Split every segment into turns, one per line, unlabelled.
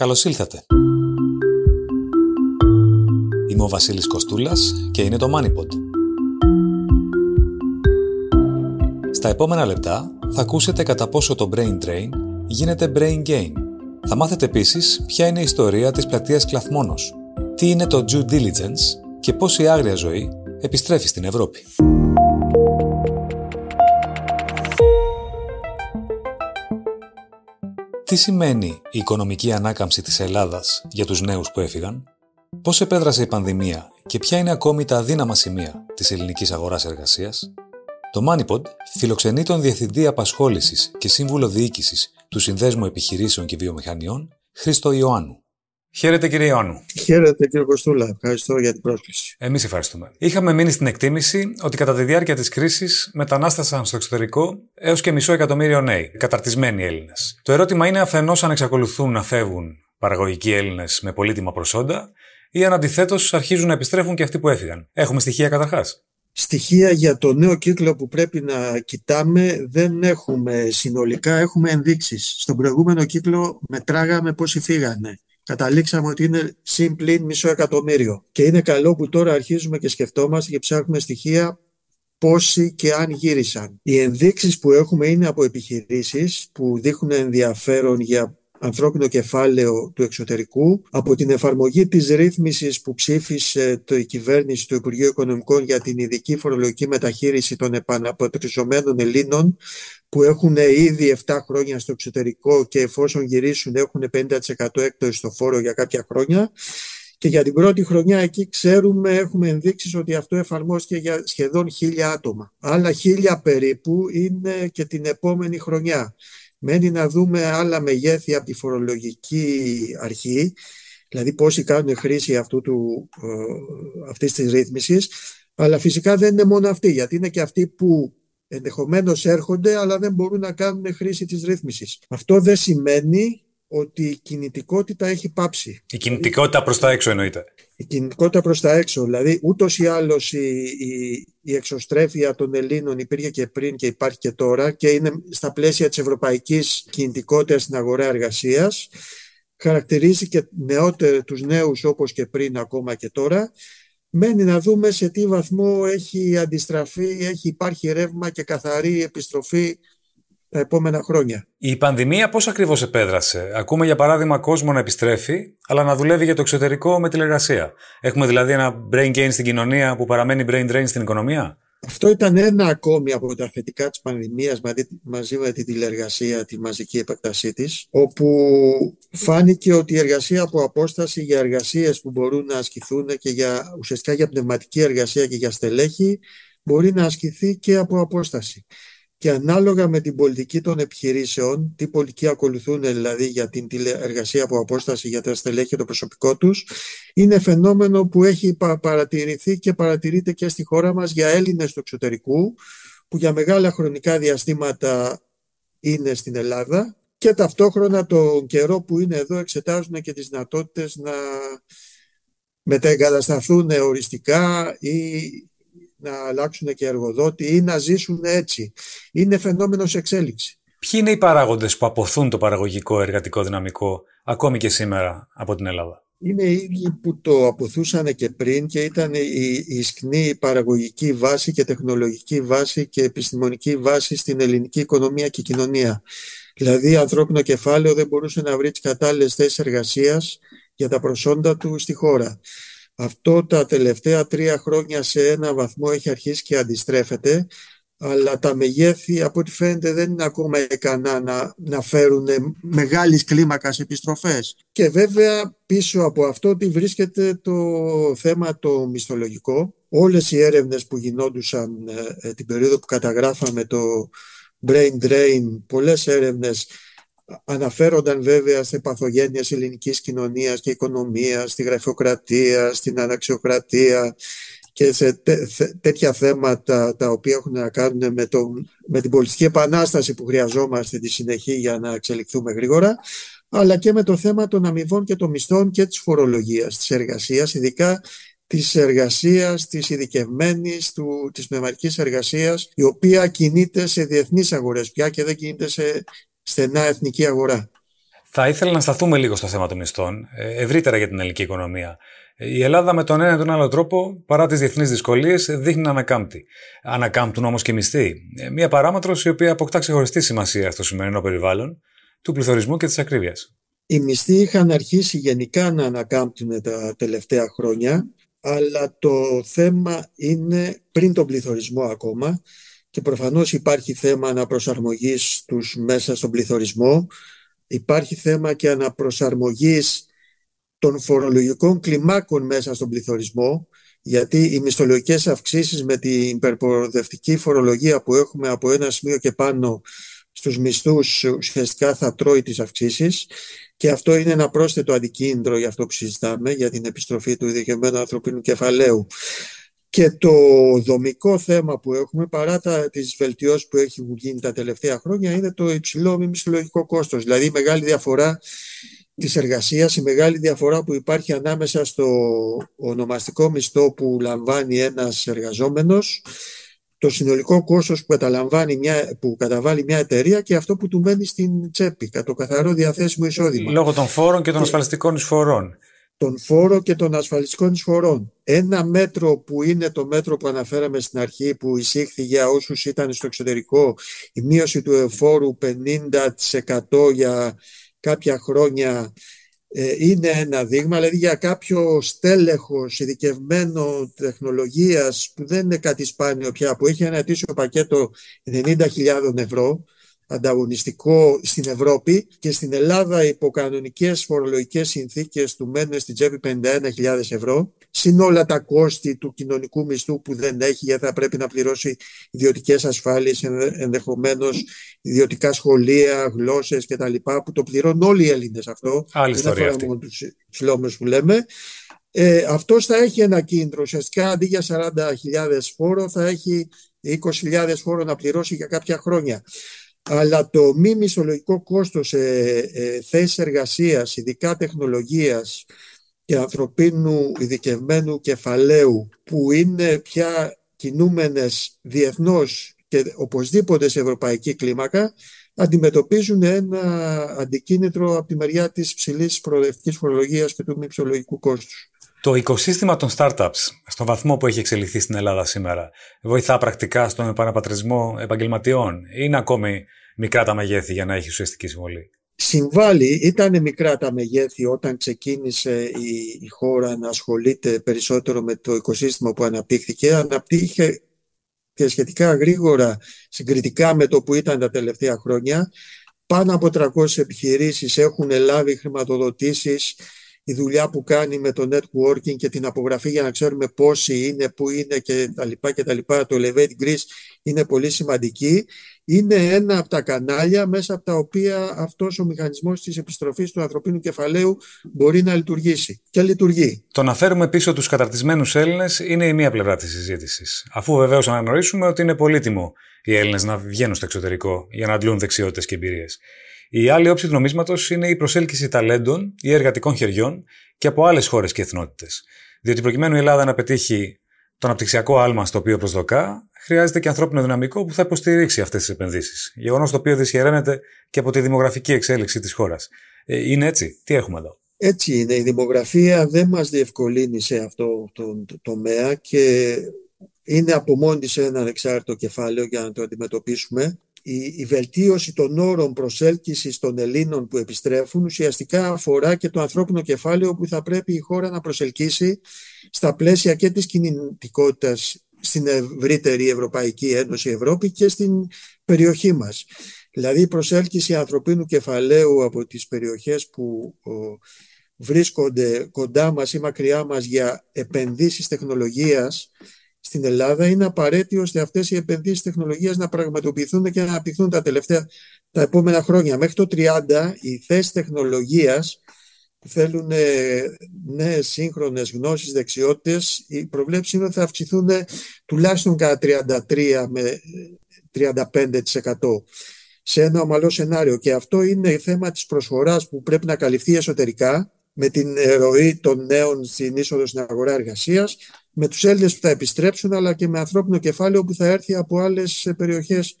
Καλώς ήλθατε. Είμαι ο Βασίλης Κοστούλας και είναι το MoneyPod. Στα επόμενα λεπτά θα ακούσετε κατά πόσο το Brain Drain γίνεται Brain Gain. Θα μάθετε επίσης ποια είναι η ιστορία της πλατείας Κλαθμόνος, τι είναι το Due Diligence και πώς η άγρια ζωή επιστρέφει στην Ευρώπη. Τι σημαίνει η οικονομική ανάκαμψη της Ελλάδας για τους νέους που έφυγαν, πώς επέδρασε η πανδημία και ποια είναι ακόμη τα αδύναμα σημεία της ελληνικής αγοράς εργασίας, το MoneyPod φιλοξενεί τον Διευθυντή Απασχόλησης και Σύμβουλο Διοίκησης του Συνδέσμου Επιχειρήσεων και Βιομηχανιών, Χρήστο Ιωάννου. Χαίρετε κύριε Ιωάννου.
Χαίρετε κύριε Κοστούλα. Ευχαριστώ για την πρόσκληση.
Εμείς ευχαριστούμε. Είχαμε μείνει στην εκτίμηση ότι κατά τη διάρκεια της κρίσης μετανάστασαν στο εξωτερικό έως και μισό εκατομμύριο νέοι, καταρτισμένοι Έλληνες. Το ερώτημα είναι αφενός αν εξακολουθούν να φεύγουν παραγωγικοί Έλληνες με πολύτιμα προσόντα ή αν αντιθέτως αρχίζουν να επιστρέφουν και αυτοί που έφυγαν. Έχουμε στοιχεία καταρχάς.
Στοιχεία για το νέο κύκλο που πρέπει να κοιτάμε δεν έχουμε συνολικά, έχουμε ενδείξεις. Στον προηγούμενο κύκλο μετράγαμε πόσοι φύγανε καταλήξαμε ότι είναι συμπλήν μισό εκατομμύριο. Και είναι καλό που τώρα αρχίζουμε και σκεφτόμαστε και ψάχνουμε στοιχεία πόσοι και αν γύρισαν. Οι ενδείξεις που έχουμε είναι από επιχειρήσεις που δείχνουν ενδιαφέρον για ανθρώπινο κεφάλαιο του εξωτερικού, από την εφαρμογή της ρύθμισης που ψήφισε το η κυβέρνηση του Υπουργείου Οικονομικών για την ειδική φορολογική μεταχείριση των επαναπατριζομένων Ελλήνων, που έχουν ήδη 7 χρόνια στο εξωτερικό και εφόσον γυρίσουν έχουν 50% έκπτωση στο φόρο για κάποια χρόνια. Και για την πρώτη χρονιά εκεί ξέρουμε, έχουμε ενδείξεις ότι αυτό εφαρμόστηκε για σχεδόν χίλια άτομα. Άλλα χίλια περίπου είναι και την επόμενη χρονιά. Μένει να δούμε άλλα μεγέθη από τη φορολογική αρχή, δηλαδή πόσοι κάνουν χρήση αυτού του, ε, αυτής της ρύθμισης, αλλά φυσικά δεν είναι μόνο αυτοί, γιατί είναι και αυτοί που ενδεχομένως έρχονται αλλά δεν μπορούν να κάνουν χρήση της ρύθμισης. Αυτό δεν σημαίνει ότι η κινητικότητα έχει πάψει.
Η κινητικότητα προς τα έξω εννοείται.
Η κινητικότητα προς τα έξω. Δηλαδή ούτως ή άλλως η, η, η εξωστρέφεια των Ελλήνων υπήρχε και πριν και υπάρχει και τώρα και είναι στα πλαίσια της ευρωπαϊκής κινητικότητας στην αγορά εργασίας. Χαρακτηρίζει και νεότερους τους νέους όπως και πριν ακόμα και τώρα Μένει να δούμε σε τι βαθμό έχει αντιστραφεί, έχει υπάρχει ρεύμα και καθαρή επιστροφή τα επόμενα χρόνια.
Η πανδημία πώς ακριβώς επέδρασε; Ακούμε για παράδειγμα κόσμο να επιστρέφει, αλλά να δουλεύει για το εξωτερικό με τηλεργασία. Έχουμε δηλαδή ένα brain gain στην κοινωνία που παραμένει brain drain στην οικονομία;
Αυτό ήταν ένα ακόμη από τα θετικά της πανδημίας μαζί με τη τηλεργασία, τη μαζική επεκτασή της, όπου φάνηκε ότι η εργασία από απόσταση για εργασίες που μπορούν να ασκηθούν και για, ουσιαστικά για πνευματική εργασία και για στελέχη μπορεί να ασκηθεί και από απόσταση και ανάλογα με την πολιτική των επιχειρήσεων, τι πολιτική ακολουθούν δηλαδή για την εργασία από απόσταση για τα στελέχη και το προσωπικό τους, είναι φαινόμενο που έχει παρατηρηθεί και παρατηρείται και στη χώρα μας για Έλληνες του εξωτερικού, που για μεγάλα χρονικά διαστήματα είναι στην Ελλάδα και ταυτόχρονα τον καιρό που είναι εδώ εξετάζουν και τις δυνατότητες να μεταεγκατασταθούν οριστικά ή να αλλάξουν και εργοδότη ή να ζήσουν έτσι. Είναι φαινόμενο σε εξέλιξη.
Ποιοι είναι οι παράγοντες που αποθούν το παραγωγικό εργατικό δυναμικό ακόμη και σήμερα από την Ελλάδα;
Είναι οι ίδιοι που το αποθούσαν και πριν και ήταν η ισχνή παραγωγική βάση και τεχνολογική βάση και επιστημονική βάση στην ελληνική οικονομία και κοινωνία. Δηλαδή, ανθρώπινο κεφάλαιο δεν μπορούσε να βρει τις κατάλληλες θέσεις εργασίας για τα προσόντα του στη χώρα. Αυτό τα τελευταία τρία χρόνια σε ένα βαθμό έχει αρχίσει και αντιστρέφεται, αλλά τα μεγέθη από ό,τι φαίνεται δεν είναι ακόμα ικανά να, να φέρουν μεγάλης κλίμακας επιστροφές. Και βέβαια πίσω από αυτό ότι βρίσκεται το θέμα το μισθολογικό. Όλες οι έρευνες που γινόντουσαν ε, την περίοδο που καταγράφαμε το brain drain, πολλές έρευνες αναφέρονταν βέβαια σε παθογένειες ελληνικής κοινωνίας και οικονομίας, στη γραφειοκρατία, στην αναξιοκρατία και σε τέτοια θέματα τα οποία έχουν να κάνουν με, το, με την πολιτική επανάσταση που χρειαζόμαστε τη συνεχή για να εξελιχθούμε γρήγορα, αλλά και με το θέμα των αμοιβών και των μισθών και της φορολογίας, της εργασίας, ειδικά της εργασίας, της ειδικευμένης, του, της πνευματικής εργασίας, η οποία κινείται σε διεθνείς αγορές πια και δεν κινείται σε στενά εθνική αγορά.
Θα ήθελα να σταθούμε λίγο στο θέμα των μισθών, ε, ευρύτερα για την ελληνική οικονομία. Η Ελλάδα με τον ένα ή τον άλλο τρόπο, παρά τις διεθνείς δυσκολίες, δείχνει να ανακάμπτει. Ανακάμπτουν όμως και μισθοί. Ε, μία παράμετρος η οποία αποκτά ξεχωριστή σημασία στο σημερινό περιβάλλον του πληθωρισμού και της ακρίβειας.
Οι μισθοί είχαν αρχίσει γενικά να ανακάμπτουν τα τελευταία χρόνια, αλλά το θέμα είναι πριν τον πληθωρισμό ακόμα και προφανώς υπάρχει θέμα αναπροσαρμογής τους μέσα στον πληθωρισμό. Υπάρχει θέμα και αναπροσαρμογής των φορολογικών κλιμάκων μέσα στον πληθωρισμό, γιατί οι μισθολογικές αυξήσεις με την υπερποροδευτική φορολογία που έχουμε από ένα σημείο και πάνω στους μισθούς ουσιαστικά θα τρώει τις αυξήσεις και αυτό είναι ένα πρόσθετο αντικίνητρο για αυτό που συζητάμε, για την επιστροφή του ειδικευμένου ανθρωπίνου κεφαλαίου. Και το δομικό θέμα που έχουμε, παρά τα, τις βελτιώσεις που έχει γίνει τα τελευταία χρόνια, είναι το υψηλό μη μισθολογικό κόστος. Δηλαδή η μεγάλη διαφορά της εργασίας, η μεγάλη διαφορά που υπάρχει ανάμεσα στο ονομαστικό μισθό που λαμβάνει ένας εργαζόμενος, το συνολικό κόστος που, καταλαμβάνει μια, που καταβάλει μια εταιρεία και αυτό που του μένει στην τσέπη, το καθαρό διαθέσιμο εισόδημα.
Λόγω των φόρων και των ασφαλιστικών εισφορών
τον φόρο και των ασφαλιστικών εισφορών. Ένα μέτρο που είναι το μέτρο που αναφέραμε στην αρχή που εισήχθη για όσους ήταν στο εξωτερικό η μείωση του εφόρου 50% για κάποια χρόνια ε, είναι ένα δείγμα, δηλαδή για κάποιο στέλεχος ειδικευμένο τεχνολογίας που δεν είναι κάτι σπάνιο πια, που έχει ένα ετήσιο πακέτο 90.000 ευρώ, ανταγωνιστικό στην Ευρώπη και στην Ελλάδα υπό κανονικές φορολογικές συνθήκες του μένουν στην τσέπη 51.000 ευρώ συν όλα τα κόστη του κοινωνικού μισθού που δεν έχει γιατί θα πρέπει να πληρώσει ιδιωτικές ασφάλειες ενδεχομένως ιδιωτικά σχολεία, γλώσσες κτλ. που το πληρώνουν όλοι οι Έλληνες αυτό.
Άλλη ιστορία αυτή.
Μόνο τους που λέμε. Ε, αυτός θα έχει ένα κίνητρο. Ουσιαστικά αντί για 40.000 φόρο θα έχει 20.000 φόρο να πληρώσει για κάποια χρόνια αλλά το μη μισολογικό κόστος σε ε, θέσεις εργασίας, ειδικά τεχνολογίας και ανθρωπίνου ειδικευμένου κεφαλαίου που είναι πια κινούμενες διεθνώς και οπωσδήποτε σε ευρωπαϊκή κλίμακα αντιμετωπίζουν ένα αντικίνητρο από τη μεριά της ψηλής προοδευτικής φορολογίας και του μη ψυχολογικού κόστους.
Το οικοσύστημα των startups, στον βαθμό που έχει εξελιχθεί στην Ελλάδα σήμερα, βοηθά πρακτικά στον επαναπατρισμό επαγγελματιών ή είναι ακόμη μικρά τα μεγέθη για να έχει ουσιαστική συμβολή;
Συμβάλλει, ήταν μικρά τα μεγέθη όταν ξεκίνησε η, η χώρα να ασχολείται περισσότερο με το οικοσύστημα που αναπτύχθηκε. Αναπτύχθηκε και σχετικά γρήγορα συγκριτικά με το που ήταν τα τελευταία χρόνια. Πάνω από 300 επιχειρήσεις έχουν λάβει χρηματοδοτήσεις η δουλειά που κάνει με το networking και την απογραφή για να ξέρουμε πόσοι είναι, πού είναι και τα λοιπά και τα λοιπά. Το Elevate Greece είναι πολύ σημαντική. Είναι ένα από τα κανάλια μέσα από τα οποία αυτός ο μηχανισμός της επιστροφής του ανθρωπίνου κεφαλαίου μπορεί να λειτουργήσει. Και λειτουργεί.
Το να φέρουμε πίσω τους καταρτισμένους Έλληνες είναι η μία πλευρά της συζήτησης. Αφού βεβαίως αναγνωρίσουμε ότι είναι πολύτιμο οι Έλληνες να βγαίνουν στο εξωτερικό για να αντλούν δεξιότητες και εμπειρίες. Η άλλη όψη του νομίσματος είναι η προσέλκυση ταλέντων ή εργατικών χεριών και από άλλες χώρες και εθνότητες. Διότι προκειμένου η Ελλάδα να πετύχει το αναπτυξιακό άλμα στο οποίο προσδοκά, χρειάζεται και ανθρώπινο δυναμικό που θα υποστηρίξει αυτές τις επενδύσεις. Γεγονός το οποίο δυσχεραίνεται και από τη δημογραφική εξέλιξη της χώρας. Ε, είναι έτσι. Τι έχουμε εδώ;
Έτσι είναι. Η δημογραφία δεν μας διευκολύνει σε αυτό το, το τομέα και είναι από μόνη σε ένα ανεξάρτητο κεφάλαιο για να το αντιμετωπίσουμε η, βελτίωση των όρων προσέλκυσης των Ελλήνων που επιστρέφουν ουσιαστικά αφορά και το ανθρώπινο κεφάλαιο που θα πρέπει η χώρα να προσελκύσει στα πλαίσια και της κινητικότητας στην ευρύτερη Ευρωπαϊκή Ένωση Ευρώπη και στην περιοχή μας. Δηλαδή η προσέλκυση ανθρωπίνου κεφαλαίου από τις περιοχές που βρίσκονται κοντά μας ή μακριά μας για επενδύσεις τεχνολογίας στην Ελλάδα είναι απαραίτητο ώστε αυτές οι επενδύσεις τεχνολογίας να πραγματοποιηθούν και να αναπτυχθούν τα τελευταία, τα επόμενα χρόνια. Μέχρι το 30 οι θέσεις τεχνολογίας που θέλουν ε, νέες σύγχρονες γνώσεις, δεξιότητες, οι προβλέψεις είναι ότι θα αυξηθούν τουλάχιστον κατά 33 με 35% σε ένα ομαλό σενάριο. Και αυτό είναι θέμα της προσφοράς που πρέπει να καλυφθεί εσωτερικά με την ροή των νέων στην είσοδο στην αγορά εργασίας, με τους Έλληνες που θα επιστρέψουν αλλά και με ανθρώπινο κεφάλαιο που θα έρθει από άλλες περιοχές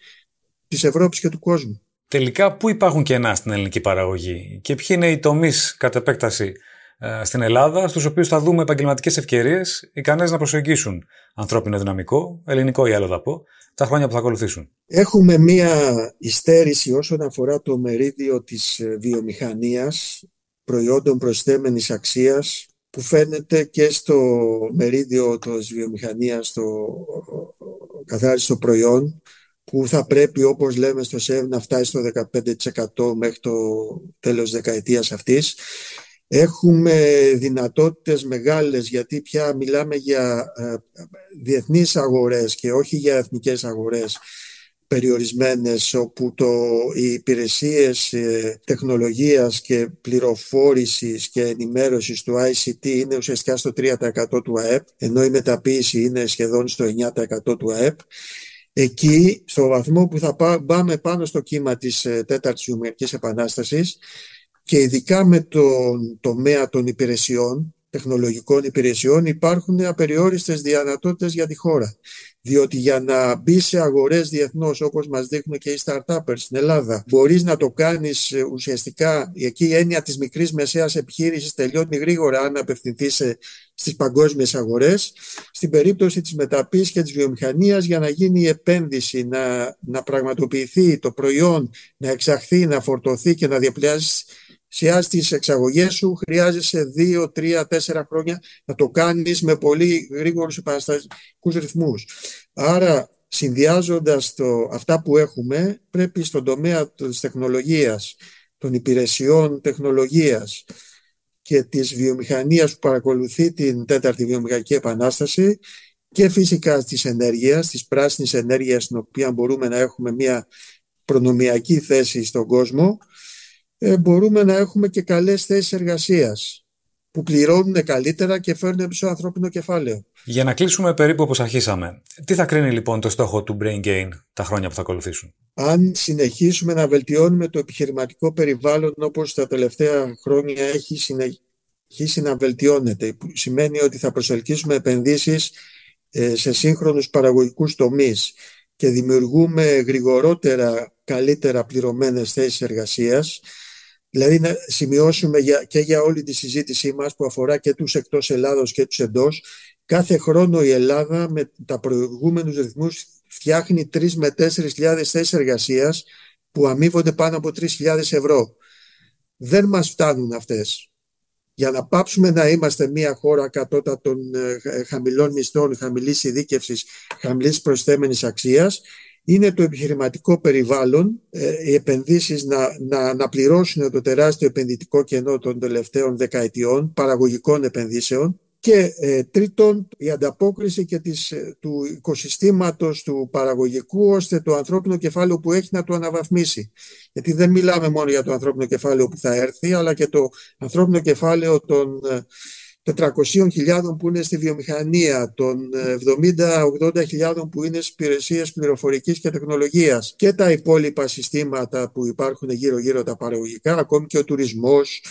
της Ευρώπης και του κόσμου.
Τελικά, πού υπάρχουν κενά στην ελληνική παραγωγή και ποιοι είναι οι τομείς κατ' επέκταση ε, στην Ελλάδα, στους οποίους θα δούμε επαγγελματικές ευκαιρίες ικανές να προσεγγίσουν ανθρώπινο δυναμικό, ελληνικό ή άλλο θα πω, τα χρόνια που θα ακολουθήσουν.
Έχουμε μία υστέρηση όσον αφορά το μερίδιο της ε, βιομηχανίας, προϊόντων προσθέμενης αξίας, που φαίνεται και στο μερίδιο της βιομηχανίας, στο καθάριστο προϊόν, που θα πρέπει, όπως λέμε στο ΣΕΒ, να φτάσει στο 15% μέχρι το τέλος δεκαετίας αυτής. Έχουμε δυνατότητες μεγάλες γιατί πια μιλάμε για ε, διεθνείς αγορές και όχι για εθνικές αγορές περιορισμένες όπου το, οι υπηρεσίες ε, τεχνολογίας και πληροφόρησης και ενημέρωσης του ICT είναι ουσιαστικά στο 3% του ΑΕΠ ενώ η μεταποίηση είναι σχεδόν στο 9% του ΑΕΠ. Εκεί στο βαθμό που θα πάμε πάνω στο κύμα της ε, τέταρτης Ιουμερικής Επανάστασης και ειδικά με τον τομέα των υπηρεσιών, τεχνολογικών υπηρεσιών υπάρχουν απεριόριστες δυνατότητες για τη χώρα. Διότι για να μπει σε αγορές διεθνώς όπως μας δείχνουν και οι startups στην Ελλάδα μπορείς να το κάνεις ε, ουσιαστικά εκεί η έννοια της μικρής μεσαίας επιχείρησης τελειώνει γρήγορα αν απευθυνθείς στις παγκόσμιες αγορές. Στην περίπτωση της μεταποίησης και της βιομηχανίας για να γίνει η επένδυση, να, να πραγματοποιηθεί το προϊόν, να εξαχθεί, να φορτωθεί και να διαπλιάσεις σε τις εξαγωγές σου χρειάζεσαι 2, 3, 4 χρόνια να το κάνεις με πολύ γρήγορους επαναστατικούς ρυθμούς. Άρα συνδυάζοντας το, αυτά που έχουμε πρέπει στον τομέα της τεχνολογίας, των υπηρεσιών τεχνολογίας και της βιομηχανίας που παρακολουθεί την τέταρτη βιομηχανική επανάσταση και φυσικά της ενέργειας, της πράσινης ενέργειας στην οποία μπορούμε να έχουμε μια προνομιακή θέση στον κόσμο ε, μπορούμε να έχουμε και καλές θέσεις εργασίας που πληρώνουν καλύτερα και φέρνουν πίσω ανθρώπινο κεφάλαιο.
Για να κλείσουμε περίπου όπως αρχίσαμε, τι θα κρίνει λοιπόν το στόχο του Brain Gain τα χρόνια που θα ακολουθήσουν;
Αν συνεχίσουμε να βελτιώνουμε το επιχειρηματικό περιβάλλον όπως τα τελευταία χρόνια έχει συνεχίσει να βελτιώνεται, που σημαίνει ότι θα προσελκύσουμε επενδύσεις ε, σε σύγχρονους παραγωγικούς τομείς και δημιουργούμε γρηγορότερα καλύτερα πληρωμένες θέσεις εργασίας, Δηλαδή να σημειώσουμε για, και για όλη τη συζήτησή μας που αφορά και τους εκτός Ελλάδος και τους εντός, κάθε χρόνο η Ελλάδα με τα προηγούμενους ρυθμούς φτιάχνει 3 με 4 χιλιάδες θέσεις εργασίας που αμείβονται πάνω από 3.000 ευρώ. Δεν μας φτάνουν αυτές. Για να πάψουμε να είμαστε μια χώρα κατώτατων ε, χαμηλών μισθών, χαμηλής ειδίκευσης, χαμηλής προσθέμενης αξίας, είναι το επιχειρηματικό περιβάλλον, ε, οι επενδύσεις να, να, να πληρώσουν το τεράστιο επενδυτικό κενό των τελευταίων δεκαετιών, παραγωγικών επενδύσεων και ε, τρίτον η ανταπόκριση και της, ε, του οικοσυστήματος του παραγωγικού ώστε το ανθρώπινο κεφάλαιο που έχει να το αναβαθμίσει. Γιατί δεν μιλάμε μόνο για το ανθρώπινο κεφάλαιο που θα έρθει αλλά και το ανθρώπινο κεφάλαιο των 400.000 που είναι στη βιομηχανία, των 70-80.000 που είναι στις υπηρεσίες πληροφορικής και τεχνολογίας και τα υπόλοιπα συστήματα που υπάρχουν γύρω-γύρω τα παραγωγικά, ακόμη και ο τουρισμός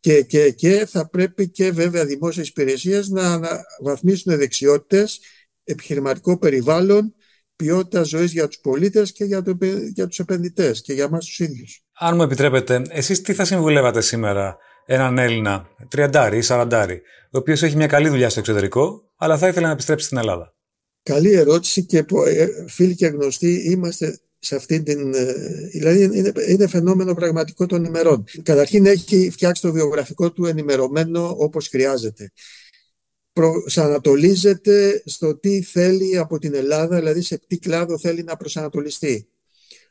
και, και, και θα πρέπει και βέβαια δημόσιες υπηρεσίες να βαθμίσουν δεξιότητες, επιχειρηματικό περιβάλλον, ποιότητα ζωής για τους πολίτες και για, το, για τους επενδυτές και για εμάς τους ίδιους.
Αν μου επιτρέπετε, εσείς τι θα συμβουλεύατε σήμερα; Έναν Έλληνα, τριαντάρι ή σαραντάρι, ο οποίος έχει μια καλή δουλειά στο εξωτερικό, αλλά θα ήθελε να επιστρέψει στην Ελλάδα.
Καλή ερώτηση και ε, φίλοι και γνωστοί είμαστε σε αυτή την. Ε, δηλαδή, είναι, είναι φαινόμενο πραγματικό των ημερών. Καταρχήν, έχει φτιάξει το βιογραφικό του ενημερωμένο όπως χρειάζεται. Προσανατολίζεται στο τι θέλει από την Ελλάδα, δηλαδή σε τι κλάδο θέλει να προσανατολιστεί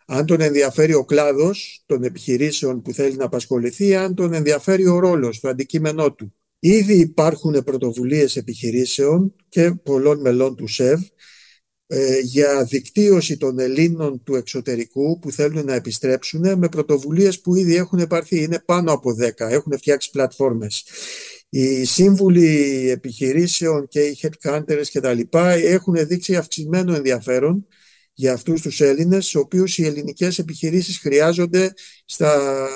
αν τον ενδιαφέρει ο κλάδος των επιχειρήσεων που θέλει να απασχοληθεί, αν τον ενδιαφέρει ο ρόλος, το αντικείμενό του. Ήδη υπάρχουν πρωτοβουλίες επιχειρήσεων και πολλών μελών του ΣΕΒ ε, για δικτύωση των Ελλήνων του εξωτερικού που θέλουν να επιστρέψουν με πρωτοβουλίες που ήδη έχουν υπάρθει, είναι πάνω από 10, έχουν φτιάξει πλατφόρμες. Οι σύμβουλοι επιχειρήσεων και οι headhunters και τα λοιπά έχουν δείξει αυξημένο ενδιαφέρον για αυτούς τους Έλληνες, στους οποίους οι ελληνικές επιχειρήσεις χρειάζονται στα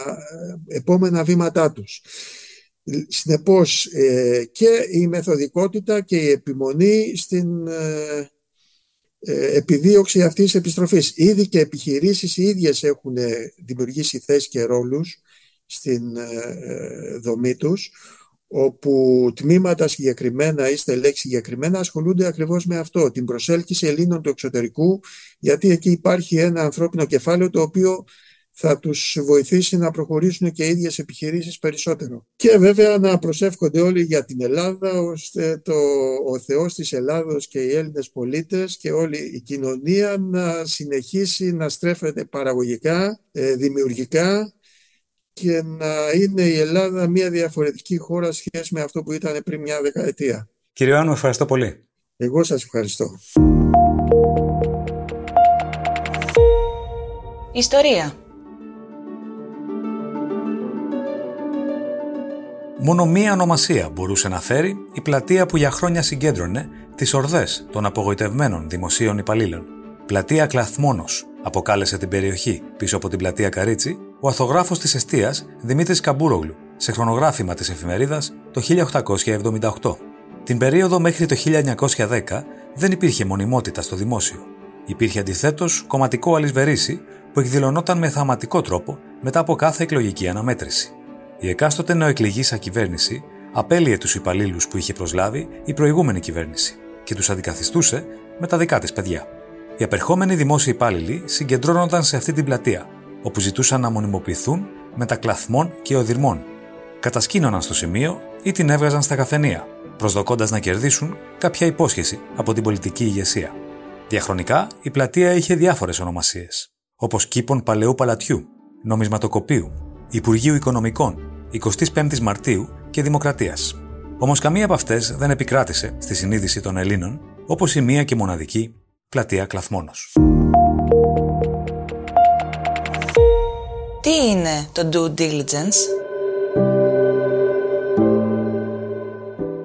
επόμενα βήματά τους. Συνεπώς ε, και η μεθοδικότητα και η επιμονή στην, ε, ε, επιδίωξη αυτής της επιστροφής. Ήδη και επιχειρήσεις οι ίδιες έχουν δημιουργήσει θέσεις και ρόλους στην ε, δομή τους, όπου τμήματα συγκεκριμένα ή στελέξει συγκεκριμένα ασχολούνται ακριβώς με αυτό, την προσέλκυση Ελλήνων του εξωτερικού, γιατί εκεί υπάρχει ένα ανθρώπινο κεφάλαιο το οποίο θα τους βοηθήσει να προχωρήσουν και οι ίδιες επιχειρήσεις περισσότερο. Και βέβαια να προσεύχονται όλοι για την Ελλάδα, ώστε το, ο Θεός της Ελλάδος και οι Έλληνες πολίτες και όλη η κοινωνία να συνεχίσει να στρέφεται παραγωγικά, ε, δημιουργικά και να είναι η Ελλάδα μια διαφορετική χώρα σχέση με αυτό που ήταν πριν μια δεκαετία.
Κύριε Ιωάννου, ευχαριστώ πολύ.
Εγώ σας ευχαριστώ.
Ιστορία
Μόνο μία ονομασία μπορούσε να φέρει η πλατεία που για χρόνια συγκέντρωνε τις ορδές των απογοητευμένων δημοσίων υπαλλήλων. Πλατεία Κλαθμόνος αποκάλεσε την περιοχή πίσω από την πλατεία Καρίτσι ο αθογράφος της Εστίας Δημήτρης Καμπούρογλου σε χρονογράφημα της εφημερίδας το 1878. Την περίοδο μέχρι το 1910 δεν υπήρχε μονιμότητα στο δημόσιο. Υπήρχε αντιθέτως κομματικό αλυσβερίσι που εκδηλωνόταν με θαματικό τρόπο μετά από κάθε εκλογική αναμέτρηση. Η εκάστοτε νεοεκλεγήσα κυβέρνηση απέλυε τους υπαλλήλους που είχε προσλάβει η προηγούμενη κυβέρνηση και τους αντικαθιστούσε με τα δικά της παιδιά. Οι απερχόμενοι δημόσιοι υπάλληλοι συγκεντρώνονταν σε αυτή την πλατεία, όπου ζητούσαν να μονιμοποιηθούν με τα κλαθμών και οδυρμών. Κατασκήνωναν στο σημείο ή την έβγαζαν στα καφενεία, προσδοκώντας να κερδίσουν κάποια υπόσχεση από την πολιτική ηγεσία. Διαχρονικά, η πλατεία είχε διάφορες ονομασίες, όπως κήπων Παλαιού Παλατιού, Νομισματοκοπίου, Υπουργείου Οικονομικών, 25η Μαρτίου και Δημοκρατίας. Όμως καμία από αυτές δεν επικράτησε στη συνείδηση των Ελλήνων, όπως η μία και μοναδική πλατεία Κλαθμόνος.
Τι είναι το due diligence?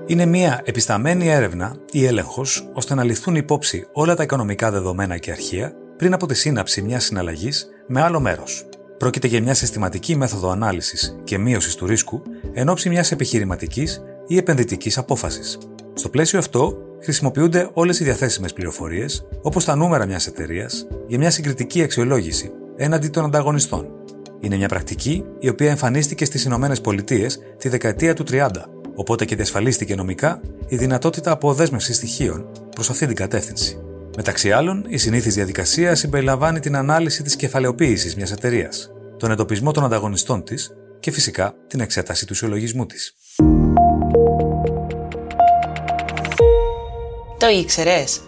Είναι μια επισταμένη έρευνα ή έλεγχος ώστε να ληφθούν υπόψη όλα τα οικονομικά δεδομένα και αρχεία πριν από τη σύναψη μιας συναλλαγής με άλλο μέρος. Πρόκειται για μια συστηματική μέθοδο ανάλυσης και μείωσης του ρίσκου εν ώψη μιας επιχειρηματικής ή επενδυτικής απόφασης. Στο πλαίσιο αυτό, χρησιμοποιούνται όλες οι διαθέσιμες πληροφορίες, όπως τα νούμερα μιας εταιρείας, για μια συγκριτική αξιολόγηση έναντι των ανταγωνιστών. Είναι μια πρακτική η οποία εμφανίστηκε στις Ηνωμένες Πολιτείες τη δεκαετία του 30, οπότε και διασφαλίστηκε νομικά η δυνατότητα αποδέσμευσης στοιχείων προς αυτή την κατεύθυνση. Μεταξύ άλλων, η συνήθις διαδικασία συμπεριλαμβάνει την ανάλυση της κεφαλαιοποίησης μιας εταιρείας, τον εντοπισμό των ανταγωνιστών της και φυσικά την εξέταση του συλλογισμού της.
Το ήξερες;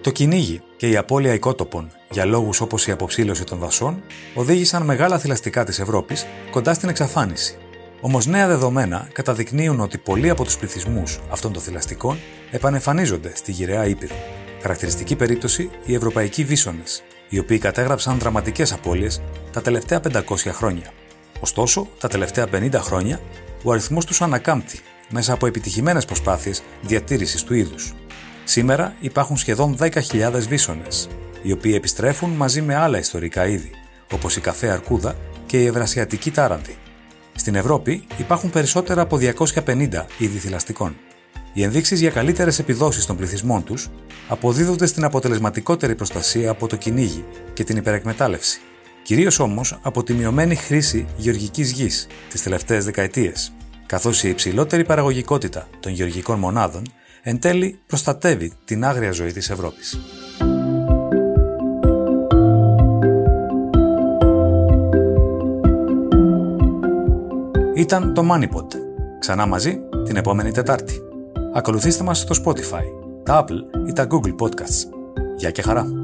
Το κυνήγι και η απώλεια οικότοπων για λόγους όπως η αποψήλωση των δασών οδήγησαν μεγάλα θηλαστικά της Ευρώπης κοντά στην εξαφάνιση Όμως νέα δεδομένα καταδεικνύουν ότι πολλοί από τους πληθυσμούς αυτών των θηλαστικών επανεμφανίζονται στη γυραιά Ήπειρο. Χαρακτηριστική περίπτωση οι ευρωπαϊκοί βίσονες, οι οποίοι κατέγραψαν δραματικές απώλειες τα τελευταία 500 χρόνια. Ωστόσο, τα τελευταία 50 χρόνια ο αριθμός τους ανακάμπτει μέσα από επιτυχημένες προσπάθειες διατήρησης του είδους. Σήμερα υπάρχουν σχεδόν 10.000 βίσονες, οι οποίοι επιστρέφουν μαζί με άλλα ιστορικά είδη, όπως η καφέ αρκούδα και η ευρασιατική τάραντη. Στην Ευρώπη υπάρχουν περισσότερα από 250 είδη θηλαστικών. Οι ενδείξεις για καλύτερες επιδόσεις των πληθυσμών τους αποδίδονται στην αποτελεσματικότερη προστασία από το κυνήγι και την υπερεκμετάλλευση. Κυρίως όμως από τη μειωμένη χρήση γεωργικής γης τις τελευταίες δεκαετίες, καθώς η υψηλότερη παραγωγικότητα των γεωργικών μονάδων εν τέλει προστατεύει την άγρια ζωή της Ευρώπης. Ήταν το MoneyPod. Ξανά μαζί την επόμενη Τετάρτη. Ακολουθήστε μας στο Spotify, τα Apple ή τα Google Podcasts. Γεια και χαρά!